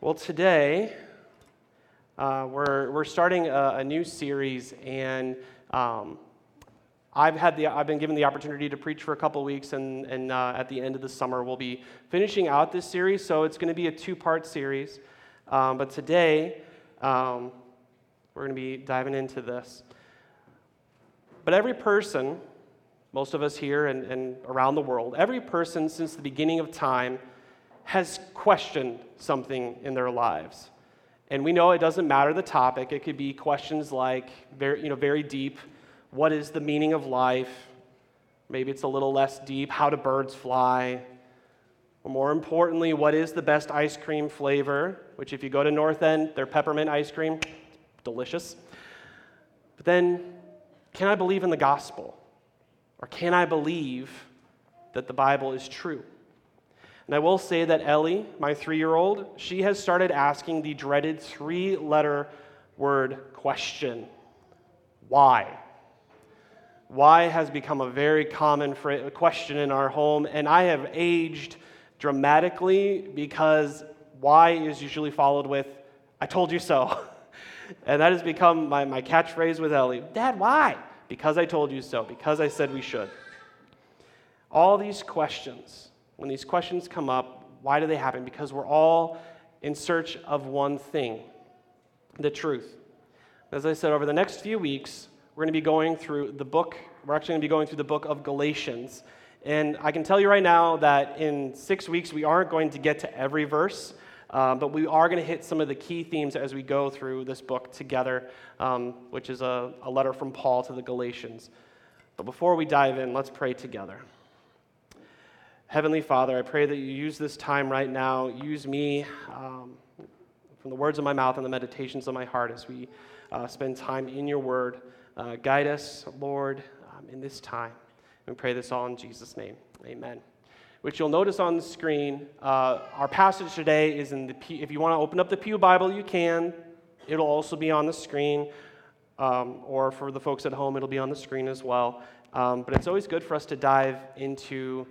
Well, today uh, we're, we're starting a, a, new series, and um, I've, had the, I've been given the opportunity to preach for a couple weeks, and, and uh, at the end of the summer, we'll be finishing out this series. So it's going to be a two part series. Um, but today, um, we're going to be diving into this. But every person, most of us here and, and around the world, every person since the beginning of time has questioned something in their lives. And we know it doesn't matter the topic. It could be questions like very, you know, very deep. What is the meaning of life? Maybe it's a little less deep. How do birds fly? Or more importantly, what is the best ice cream flavor? Which, if you go to North End, their peppermint ice cream, delicious. But then, can I believe in the gospel? Or can I believe that the Bible is true? And I will say that Ellie, my three year old, she has started asking the dreaded three letter word question why? Why has become a very common question in our home, and I have aged dramatically because why is usually followed with, I told you so. and that has become my, my catchphrase with Ellie Dad, why? Because I told you so, because I said we should. All these questions when these questions come up, why do they happen? Because we're all in search of one thing the truth. As I said, over the next few weeks, we're going to be going through the book, we're actually going to be going through the book of Galatians. And I can tell you right now that in six weeks, we aren't going to get to every verse. Um, but we are going to hit some of the key themes as we go through this book together, um, which is a, a letter from Paul to the Galatians. But before we dive in, let's pray together. Heavenly Father, I pray that you use this time right now. Use me um, from the words of my mouth and the meditations of my heart as we uh, spend time in your word. Uh, guide us, Lord, um, in this time. We pray this all in Jesus' name. Amen. Which you'll notice on the screen. Uh, our passage today is in the, P- if you want to open up the Pew Bible, you can. It'll also be on the screen. Um, or for the folks at home, it'll be on the screen as well. Um, but it's always good for us to dive into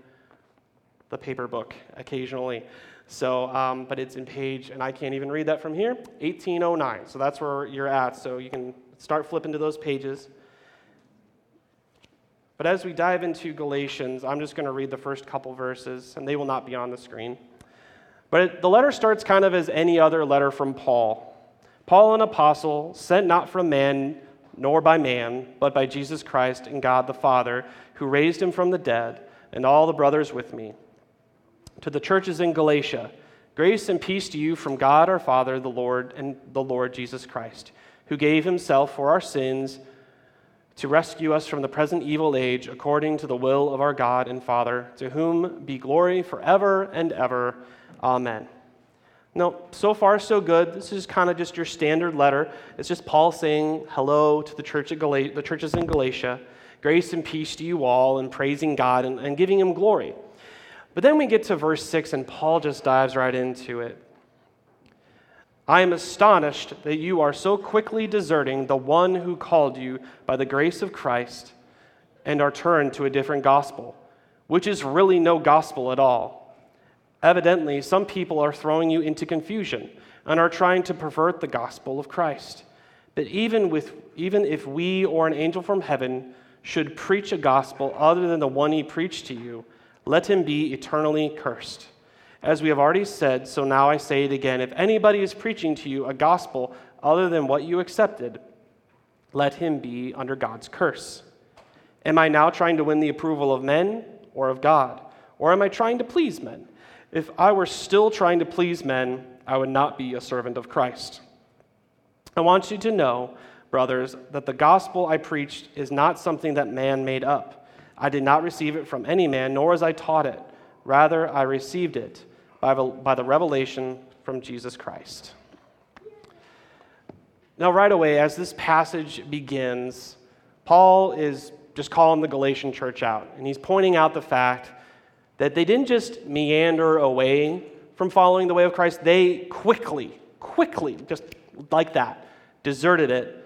the paper book occasionally. So, um, but it's in page, and I can't even read that from here, 1809. So that's where you're at. So you can start flipping to those pages. But as we dive into Galatians, I'm just going to read the first couple verses, and they will not be on the screen. But it, the letter starts kind of as any other letter from Paul. Paul, an apostle, sent not from man nor by man, but by Jesus Christ and God the Father, who raised him from the dead, and all the brothers with me to the churches in Galatia, grace and peace to you from God our Father, the Lord, and the Lord Jesus Christ, who gave himself for our sins to rescue us from the present evil age according to the will of our God and Father, to whom be glory forever and ever. Amen. Now, so far, so good. This is kind of just your standard letter. It's just Paul saying hello to the, church at Gal- the churches in Galatia, grace and peace to you all, and praising God and, and giving him glory. But then we get to verse 6, and Paul just dives right into it. I am astonished that you are so quickly deserting the one who called you by the grace of Christ and are turned to a different gospel, which is really no gospel at all. Evidently, some people are throwing you into confusion and are trying to pervert the gospel of Christ. But even, with, even if we or an angel from heaven should preach a gospel other than the one he preached to you, let him be eternally cursed. As we have already said, so now I say it again if anybody is preaching to you a gospel other than what you accepted, let him be under God's curse. Am I now trying to win the approval of men or of God? Or am I trying to please men? If I were still trying to please men, I would not be a servant of Christ. I want you to know, brothers, that the gospel I preached is not something that man made up. I did not receive it from any man, nor was I taught it. Rather, I received it by, by the revelation from Jesus Christ. Now, right away, as this passage begins, Paul is just calling the Galatian church out, and he's pointing out the fact that they didn't just meander away from following the way of Christ, they quickly, quickly, just like that, deserted it,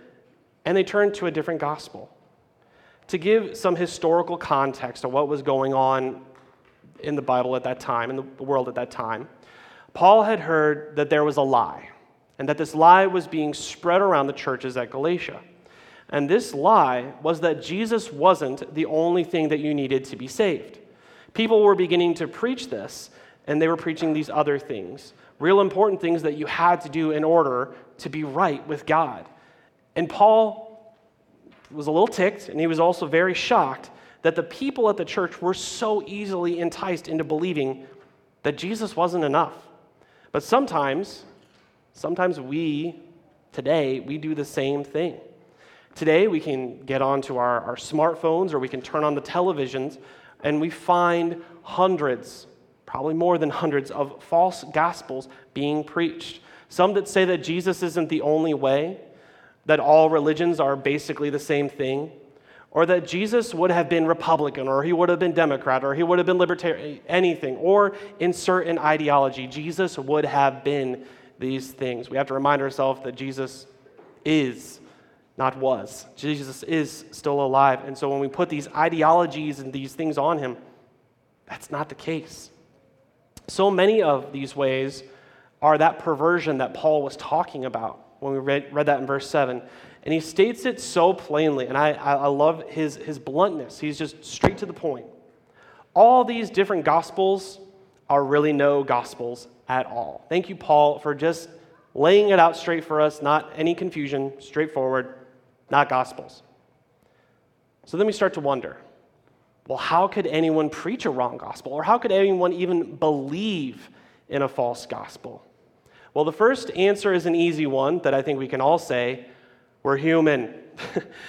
and they turned to a different gospel to give some historical context of what was going on in the Bible at that time, in the world at that time. Paul had heard that there was a lie, and that this lie was being spread around the churches at Galatia. And this lie was that Jesus wasn't the only thing that you needed to be saved. People were beginning to preach this, and they were preaching these other things, real important things that you had to do in order to be right with God. And Paul was a little ticked, and he was also very shocked that the people at the church were so easily enticed into believing that Jesus wasn't enough. But sometimes, sometimes we, today, we do the same thing. Today, we can get onto our, our smartphones or we can turn on the televisions and we find hundreds, probably more than hundreds, of false gospels being preached. Some that say that Jesus isn't the only way, that all religions are basically the same thing, or that Jesus would have been Republican, or he would have been Democrat, or he would have been libertarian, anything, or in certain ideology. Jesus would have been these things. We have to remind ourselves that Jesus is, not was. Jesus is still alive. And so when we put these ideologies and these things on him, that's not the case. So many of these ways are that perversion that Paul was talking about when we read, read that in verse 7. And he states it so plainly, and I, I love his, his bluntness. He's just straight to the point. All these different gospels are really no gospels at all. Thank you, Paul, for just laying it out straight for us, not any confusion, straightforward, not gospels. So then we start to wonder well, how could anyone preach a wrong gospel? Or how could anyone even believe in a false gospel? Well, the first answer is an easy one that I think we can all say we're human.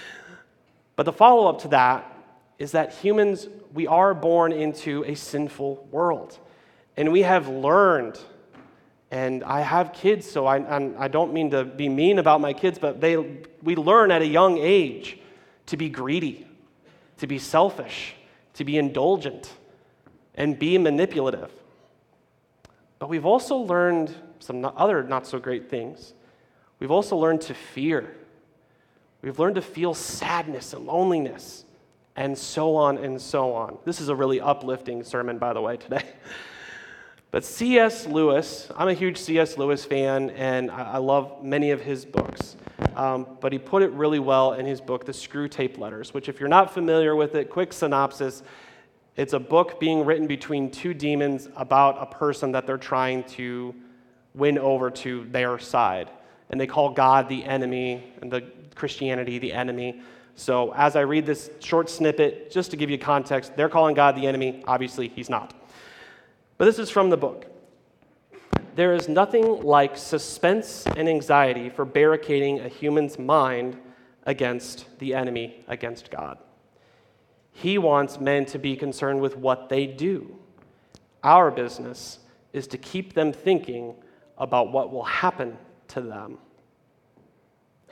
but the follow up to that is that humans, we are born into a sinful world. And we have learned, and I have kids, so I, I'm, I do not mean to be mean about my kids, but they, we learn at a young age to be greedy, to be selfish, to be indulgent, and be manipulative. But we've also learned some other not so great things. We've also learned to fear. We've learned to feel sadness and loneliness, and so on and so on. This is a really uplifting sermon, by the way, today. But C.S. Lewis, I'm a huge C.S. Lewis fan, and I love many of his books. Um, but he put it really well in his book, The Screwtape Letters, which, if you're not familiar with it, quick synopsis it's a book being written between two demons about a person that they're trying to win over to their side. And they call God the enemy and the Christianity the enemy. So as I read this short snippet, just to give you context, they're calling God the enemy. Obviously, he's not. But this is from the book. There is nothing like suspense and anxiety for barricading a human's mind against the enemy, against God. He wants men to be concerned with what they do. Our business is to keep them thinking about what will happen to them.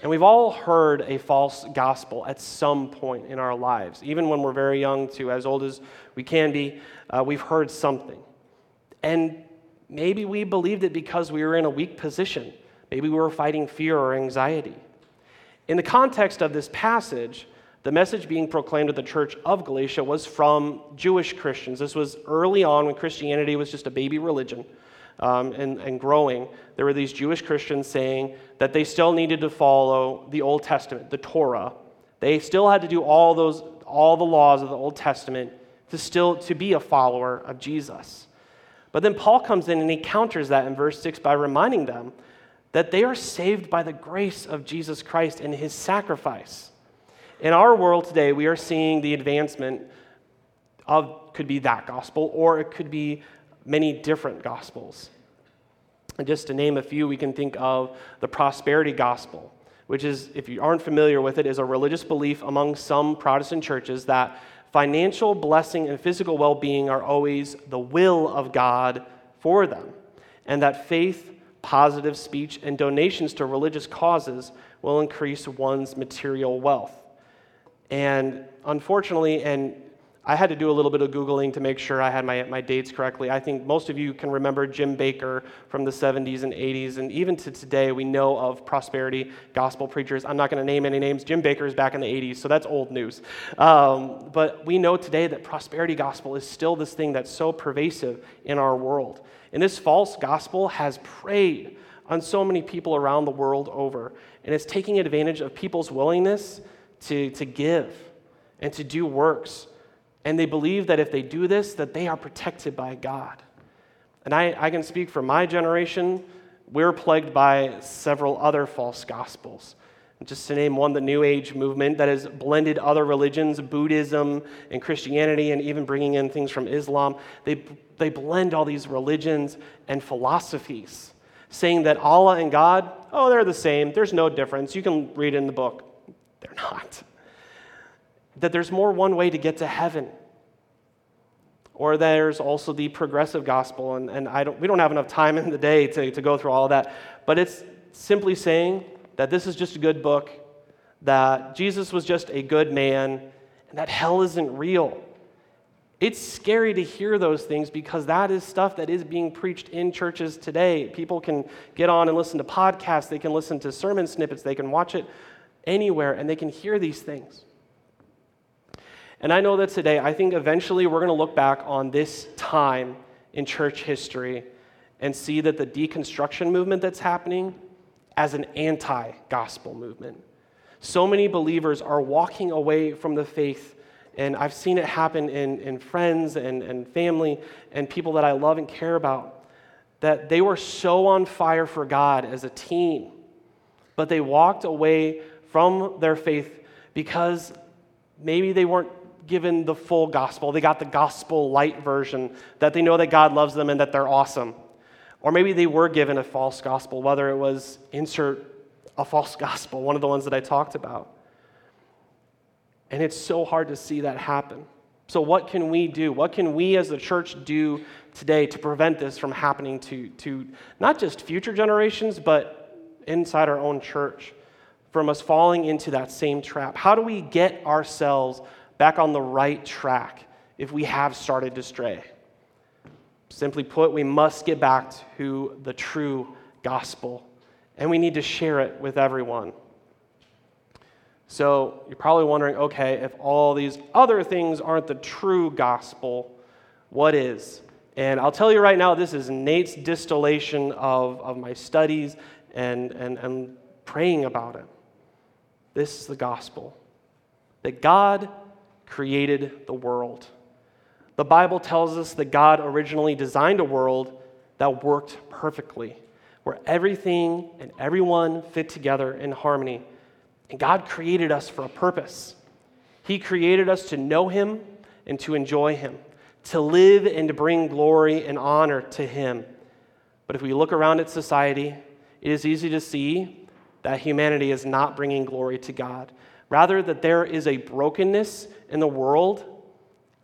And we've all heard a false gospel at some point in our lives. Even when we're very young, to as old as we can be, uh, we've heard something. And maybe we believed it because we were in a weak position. Maybe we were fighting fear or anxiety. In the context of this passage, the message being proclaimed to the church of Galatia was from Jewish Christians. This was early on when Christianity was just a baby religion um, and, and growing, there were these Jewish Christians saying that they still needed to follow the Old Testament, the Torah. They still had to do all those, all the laws of the Old Testament to still to be a follower of Jesus. But then Paul comes in and he counters that in verse 6 by reminding them that they are saved by the grace of Jesus Christ and his sacrifice. In our world today, we are seeing the advancement of could be that gospel or it could be many different gospels. And just to name a few, we can think of the prosperity gospel, which is, if you aren't familiar with it, is a religious belief among some Protestant churches that financial blessing and physical well being are always the will of God for them, and that faith, positive speech, and donations to religious causes will increase one's material wealth. And unfortunately, and I had to do a little bit of Googling to make sure I had my, my dates correctly. I think most of you can remember Jim Bakker from the 70s and 80s, and even to today, we know of prosperity gospel preachers. I'm not going to name any names. Jim Bakker is back in the 80s, so that's old news. Um, but we know today that prosperity gospel is still this thing that's so pervasive in our world. And this false gospel has preyed on so many people around the world over. And it's taking advantage of people's willingness to, to give and to do works. And they believe that if they do this, that they are protected by God. And I, I can speak for my generation, we're plagued by several other false gospels. Just to name one, the New Age movement that has blended other religions, Buddhism and Christianity, and even bringing in things from Islam. They, they blend all these religions and philosophies, saying that Allah and God, oh, they're the same. There's no difference. You can read in the book. They're not. That there's more one way to get to heaven. Or there's also the progressive gospel, and, and I don't, we don't have enough time in the day to, to go through all of that. But it's simply saying that this is just a good book, that Jesus was just a good man, and that hell isn't real. It's scary to hear those things because that is stuff that is being preached in churches today. People can get on and listen to podcasts, they can listen to sermon snippets, they can watch it anywhere, and they can hear these things. And I know that today, I think eventually we're going to look back on this time in church history and see that the deconstruction movement that's happening as an anti gospel movement. So many believers are walking away from the faith, and I've seen it happen in, in friends and, and family and people that I love and care about, that they were so on fire for God as a teen, but they walked away from their faith because maybe they weren't given the full gospel. They got the gospel light version, that they know that God loves them and that they're awesome. Or maybe they were given a false gospel, whether it was insert a false gospel, one of the ones that I talked about. And it's so hard to see that happen. So, what can we do? What can we as the church do today to prevent this from happening to, to not just future generations, but inside our own church, from us falling into that same trap? How do we get ourselves back on the right track if we have started to stray? Simply put, we must get back to the true gospel, and we need to share it with everyone. So you're probably wondering okay, if all these other things aren't the true gospel, what is? And I'll tell you right now, this is Nate's distillation of, of my studies and, and, and praying about it. This is the gospel that God created the world. The Bible tells us that God originally designed a world that worked perfectly, where everything and everyone fit together in harmony. And God created us for a purpose. He created us to know Him and to enjoy Him, to live and to bring glory and honor to Him. But if we look around at society, it is easy to see that humanity is not bringing glory to God. Rather, that there is a brokenness in the world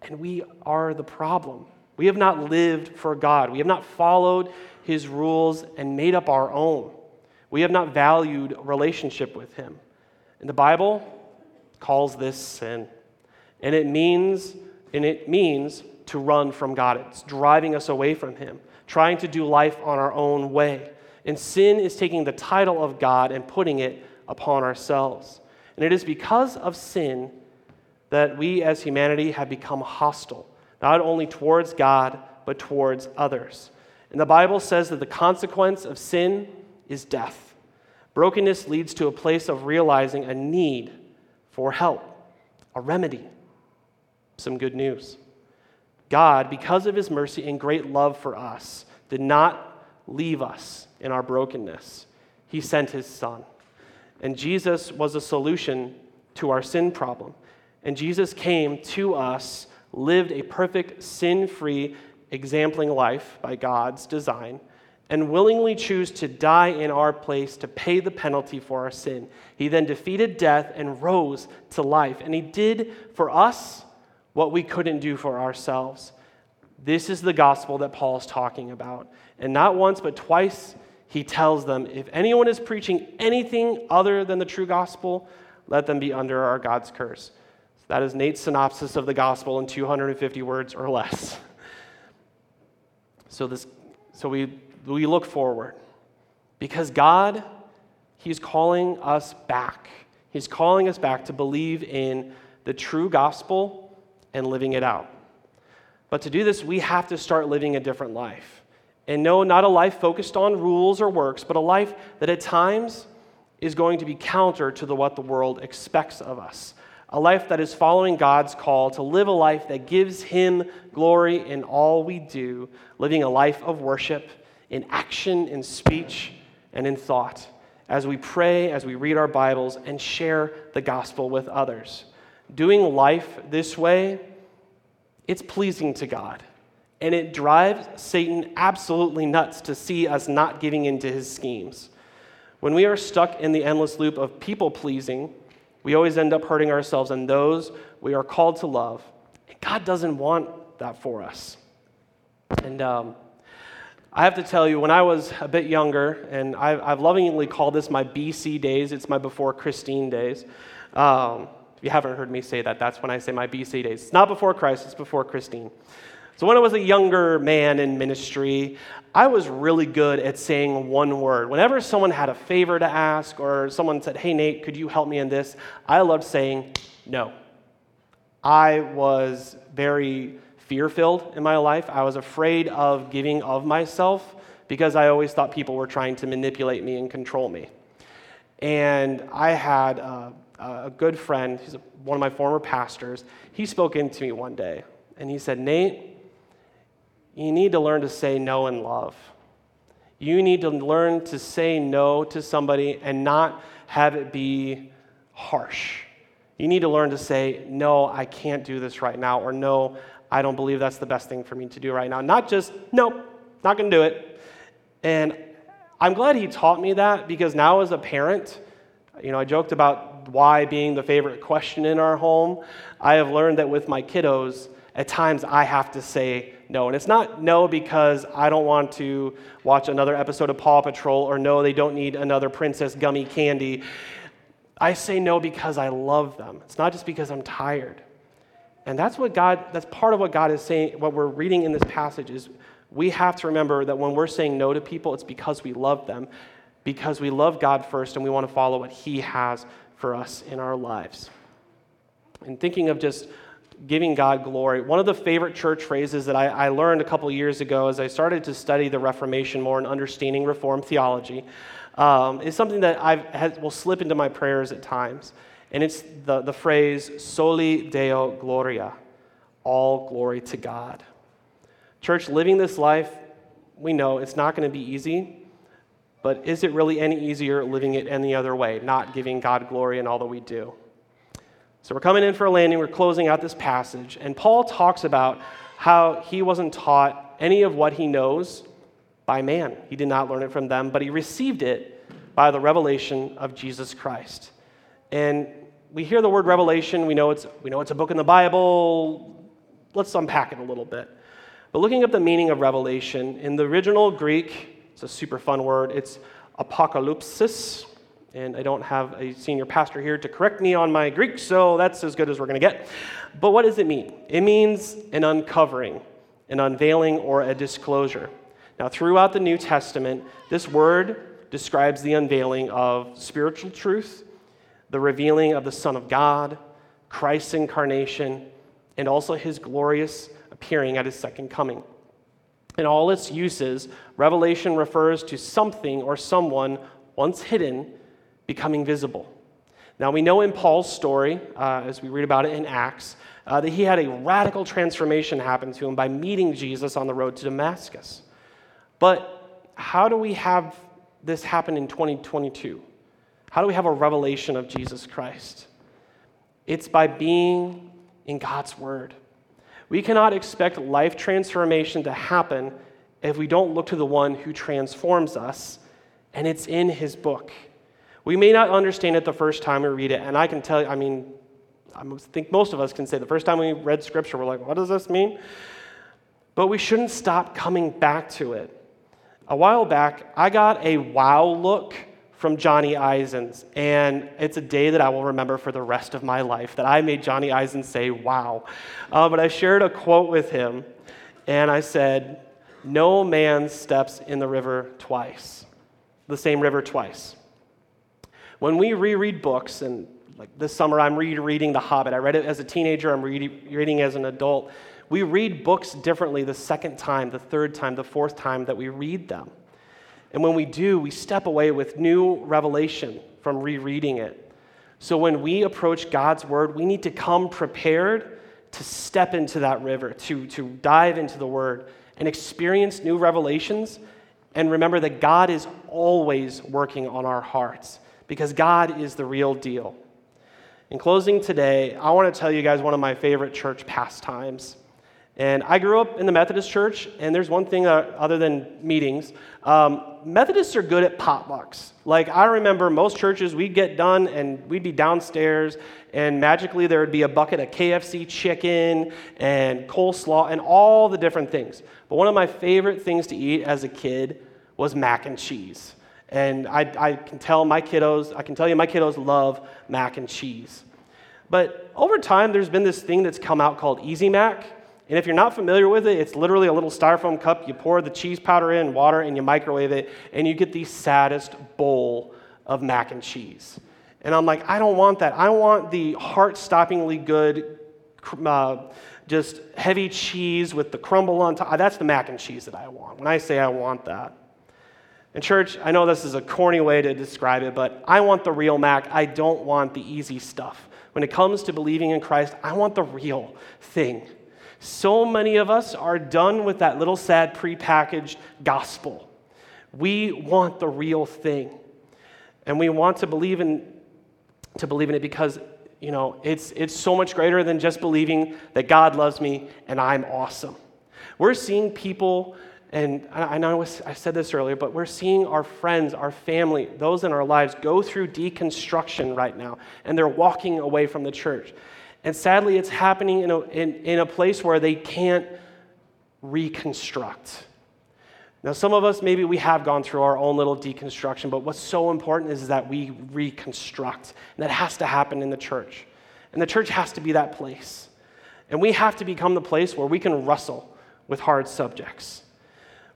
and we are the problem. We have not lived for God. We have not followed his rules and made up our own. We have not valued relationship with him. And the Bible calls this sin. And it means and it means to run from God. It's driving us away from him, trying to do life on our own way. And sin is taking the title of God and putting it upon ourselves. And it is because of sin that we as humanity have become hostile, not only towards God, but towards others. And the Bible says that the consequence of sin is death. Brokenness leads to a place of realizing a need for help, a remedy. Some good news. God, because of his mercy and great love for us, did not leave us in our brokenness. He sent his son. And Jesus was a solution to our sin problem. And Jesus came to us, lived a perfect, sin free, exempling life by God's design, and willingly chose to die in our place to pay the penalty for our sin. He then defeated death and rose to life. And he did for us what we couldn't do for ourselves. This is the gospel that Paul is talking about. And not once, but twice, he tells them if anyone is preaching anything other than the true gospel, let them be under our God's curse. That is Nate's synopsis of the gospel in 250 words or less. So, this, so we, we look forward because God, He's calling us back. He's calling us back to believe in the true gospel and living it out. But to do this, we have to start living a different life. And no, not a life focused on rules or works, but a life that at times is going to be counter to the, what the world expects of us. A life that is following God's call to live a life that gives Him glory in all we do, living a life of worship in action, in speech, and in thought, as we pray, as we read our Bibles, and share the gospel with others. Doing life this way, it's pleasing to God. And it drives Satan absolutely nuts to see us not giving into his schemes. When we are stuck in the endless loop of people pleasing, we always end up hurting ourselves and those we are called to love. And God doesn't want that for us. And um, I have to tell you, when I was a bit younger, and I've, I've lovingly called this my BC days, it's my before Christine days. Um, if you haven't heard me say that, that's when I say my BC days. It's not before Christ, it's before Christine. So, when I was a younger man in ministry, I was really good at saying one word. Whenever someone had a favor to ask or someone said, Hey, Nate, could you help me in this? I loved saying no. I was very fear filled in my life. I was afraid of giving of myself because I always thought people were trying to manipulate me and control me. And I had a, a good friend, he's one of my former pastors. He spoke into me one day and he said, Nate, you need to learn to say no in love. You need to learn to say no to somebody and not have it be harsh. You need to learn to say, no, I can't do this right now, or no, I don't believe that's the best thing for me to do right now. Not just, nope, not gonna do it. And I'm glad he taught me that because now as a parent, you know, I joked about why being the favorite question in our home. I have learned that with my kiddos, at times I have to say no. And it's not no because I don't want to watch another episode of Paw Patrol or no, they don't need another Princess Gummy candy. I say no because I love them. It's not just because I'm tired. And that's what God, that's part of what God is saying, what we're reading in this passage is we have to remember that when we're saying no to people, it's because we love them, because we love God first and we want to follow what He has for us in our lives. And thinking of just giving God glory. One of the favorite church phrases that I, I learned a couple years ago as I started to study the Reformation more and understanding Reformed theology um, is something that i will slip into my prayers at times. And it's the, the phrase, Soli Deo Gloria, all glory to God. Church, living this life, we know it's not going to be easy, but is it really any easier living it any other way, not giving God glory in all that we do? So we're coming in for a landing, we're closing out this passage, and Paul talks about how he wasn't taught any of what he knows by man. He did not learn it from them, but he received it by the revelation of Jesus Christ. And we hear the word revelation, we know it's, we know it's a book in the Bible. Let's unpack it a little bit. But looking up the meaning of revelation, in the original Greek, it's a super fun word, it's apocalypsis, and I don't have a senior pastor here to correct me on my Greek, so that's as good as we're going to get. But what does it mean? It means an uncovering, an unveiling, or a disclosure. Now, throughout the New Testament, this word describes the unveiling of spiritual truth, the revealing of the Son of God, Christ's incarnation, and also his glorious appearing at his second coming. In all its uses, Revelation refers to something or someone once hidden becoming visible. Now, we know in Paul's story, uh, as we read about it in Acts, uh, that he had a radical transformation happen to him by meeting Jesus on the road to Damascus. But how do we have this happen in 2022? How do we have a revelation of Jesus Christ? It's by being in God's Word. We cannot expect life transformation to happen if we don't look to the one who transforms us, and it's in His book. We may not understand it the first time we read it, and I can tell you, I mean, I think most of us can say the first time we read Scripture, we're like, what does this mean? But we shouldn't stop coming back to it. A while back, I got a wow look from Johnny Eisens, and it's a day that I will remember for the rest of my life that I made Johnny Eisens say, wow. Uh, but I shared a quote with him, and I said, No man steps in the river twice, the same river twice. When we reread books, and like this summer I'm rereading The Hobbit, I read it as a teenager, I'm reading as an adult. We read books differently the second time, the third time, the fourth time that we read them. And when we do, we step away with new revelation from rereading it. So when we approach God's word, we need to come prepared to step into that river, to, to dive into the word and experience new revelations. And remember that God is always working on our hearts because God is the real deal. In closing today, I want to tell you guys one of my favorite church pastimes. And I grew up in the Methodist church, and there's one thing other than meetings. Um, Methodists are good at potlucks. Like, I remember most churches, we'd get done and we'd be downstairs, and magically there would be a bucket of KFC chicken and coleslaw and all the different things. But one of my favorite things to eat as a kid was mac and cheese. And I, I can tell my kiddos, I can tell you my kiddos love mac and cheese. But over time, there's been this thing that's come out called Easy Mac. And if you're not familiar with it, it's literally a little styrofoam cup. You pour the cheese powder in, water, and you microwave it, and you get the saddest bowl of mac and cheese. And I'm like, I don't want that. I want the heart stoppingly good, uh, just heavy cheese with the crumble on top. That's the mac and cheese that I want. When I say I want that, and, church, I know this is a corny way to describe it, but I want the real Mac. I don't want the easy stuff. When it comes to believing in Christ, I want the real thing. So many of us are done with that little sad prepackaged gospel. We want the real thing. And we want to believe in to believe in it because you know it's it's so much greater than just believing that God loves me and I'm awesome. We're seeing people and I know I said this earlier, but we're seeing our friends, our family, those in our lives go through deconstruction right now, and they're walking away from the church. And sadly, it's happening in a, in, in a place where they can't reconstruct. Now, some of us, maybe we have gone through our own little deconstruction, but what's so important is that we reconstruct. And that has to happen in the church. And the church has to be that place. And we have to become the place where we can wrestle with hard subjects.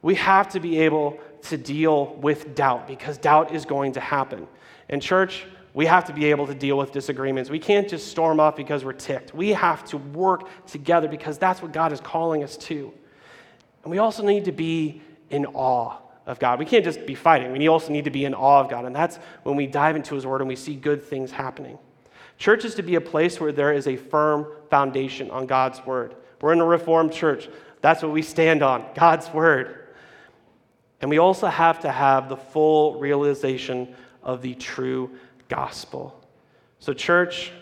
We have to be able to deal with doubt because doubt is going to happen. In church, we have to be able to deal with disagreements. We can't just storm off because we're ticked. We have to work together because that's what God is calling us to. And we also need to be in awe of God. We can't just be fighting. We also need to be in awe of God. And that's when we dive into His Word and we see good things happening. Church is to be a place where there is a firm foundation on God's Word. We're in a Reformed church. That's what we stand on God's Word. And we also have to have the full realization of the true gospel. So, church,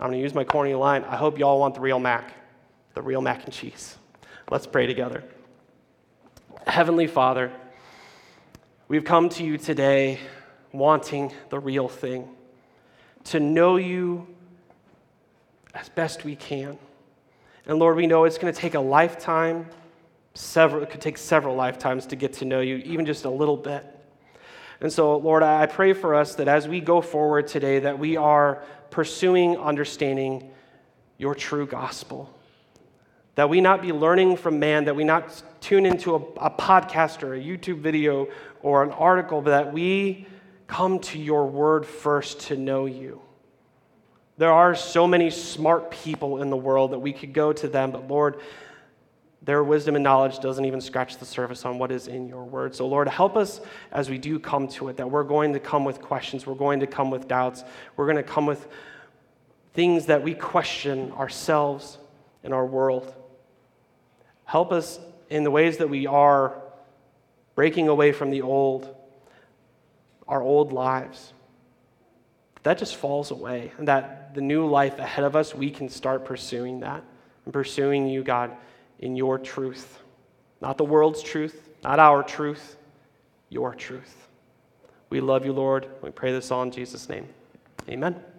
I'm going to use my corny line. I hope y'all want the real mac, the real mac and cheese. Let's pray together. Heavenly Father, we've come to you today wanting the real thing, to know you as best we can. And Lord, we know it's going to take a lifetime several, it could take several lifetimes to get to know you, even just a little bit. And so, Lord, I pray for us that as we go forward today, that we are pursuing understanding your true gospel. That we not be learning from man, that we not tune into a, a podcast or a YouTube video or an article, but that we come to your word first to know you. There are so many smart people in the world that we could go to them, but Lord, their wisdom and knowledge doesn't even scratch the surface on what is in your word. So, Lord, help us as we do come to it, that we're going to come with questions, we're going to come with doubts, we're going to come with things that we question ourselves and our world. Help us in the ways that we are breaking away from the old, our old lives. That just falls away, and that the new life ahead of us, we can start pursuing that and pursuing you, God in your truth. Not the world's truth, not our truth, your truth. We love you, Lord. We pray this all in Jesus' name. Amen.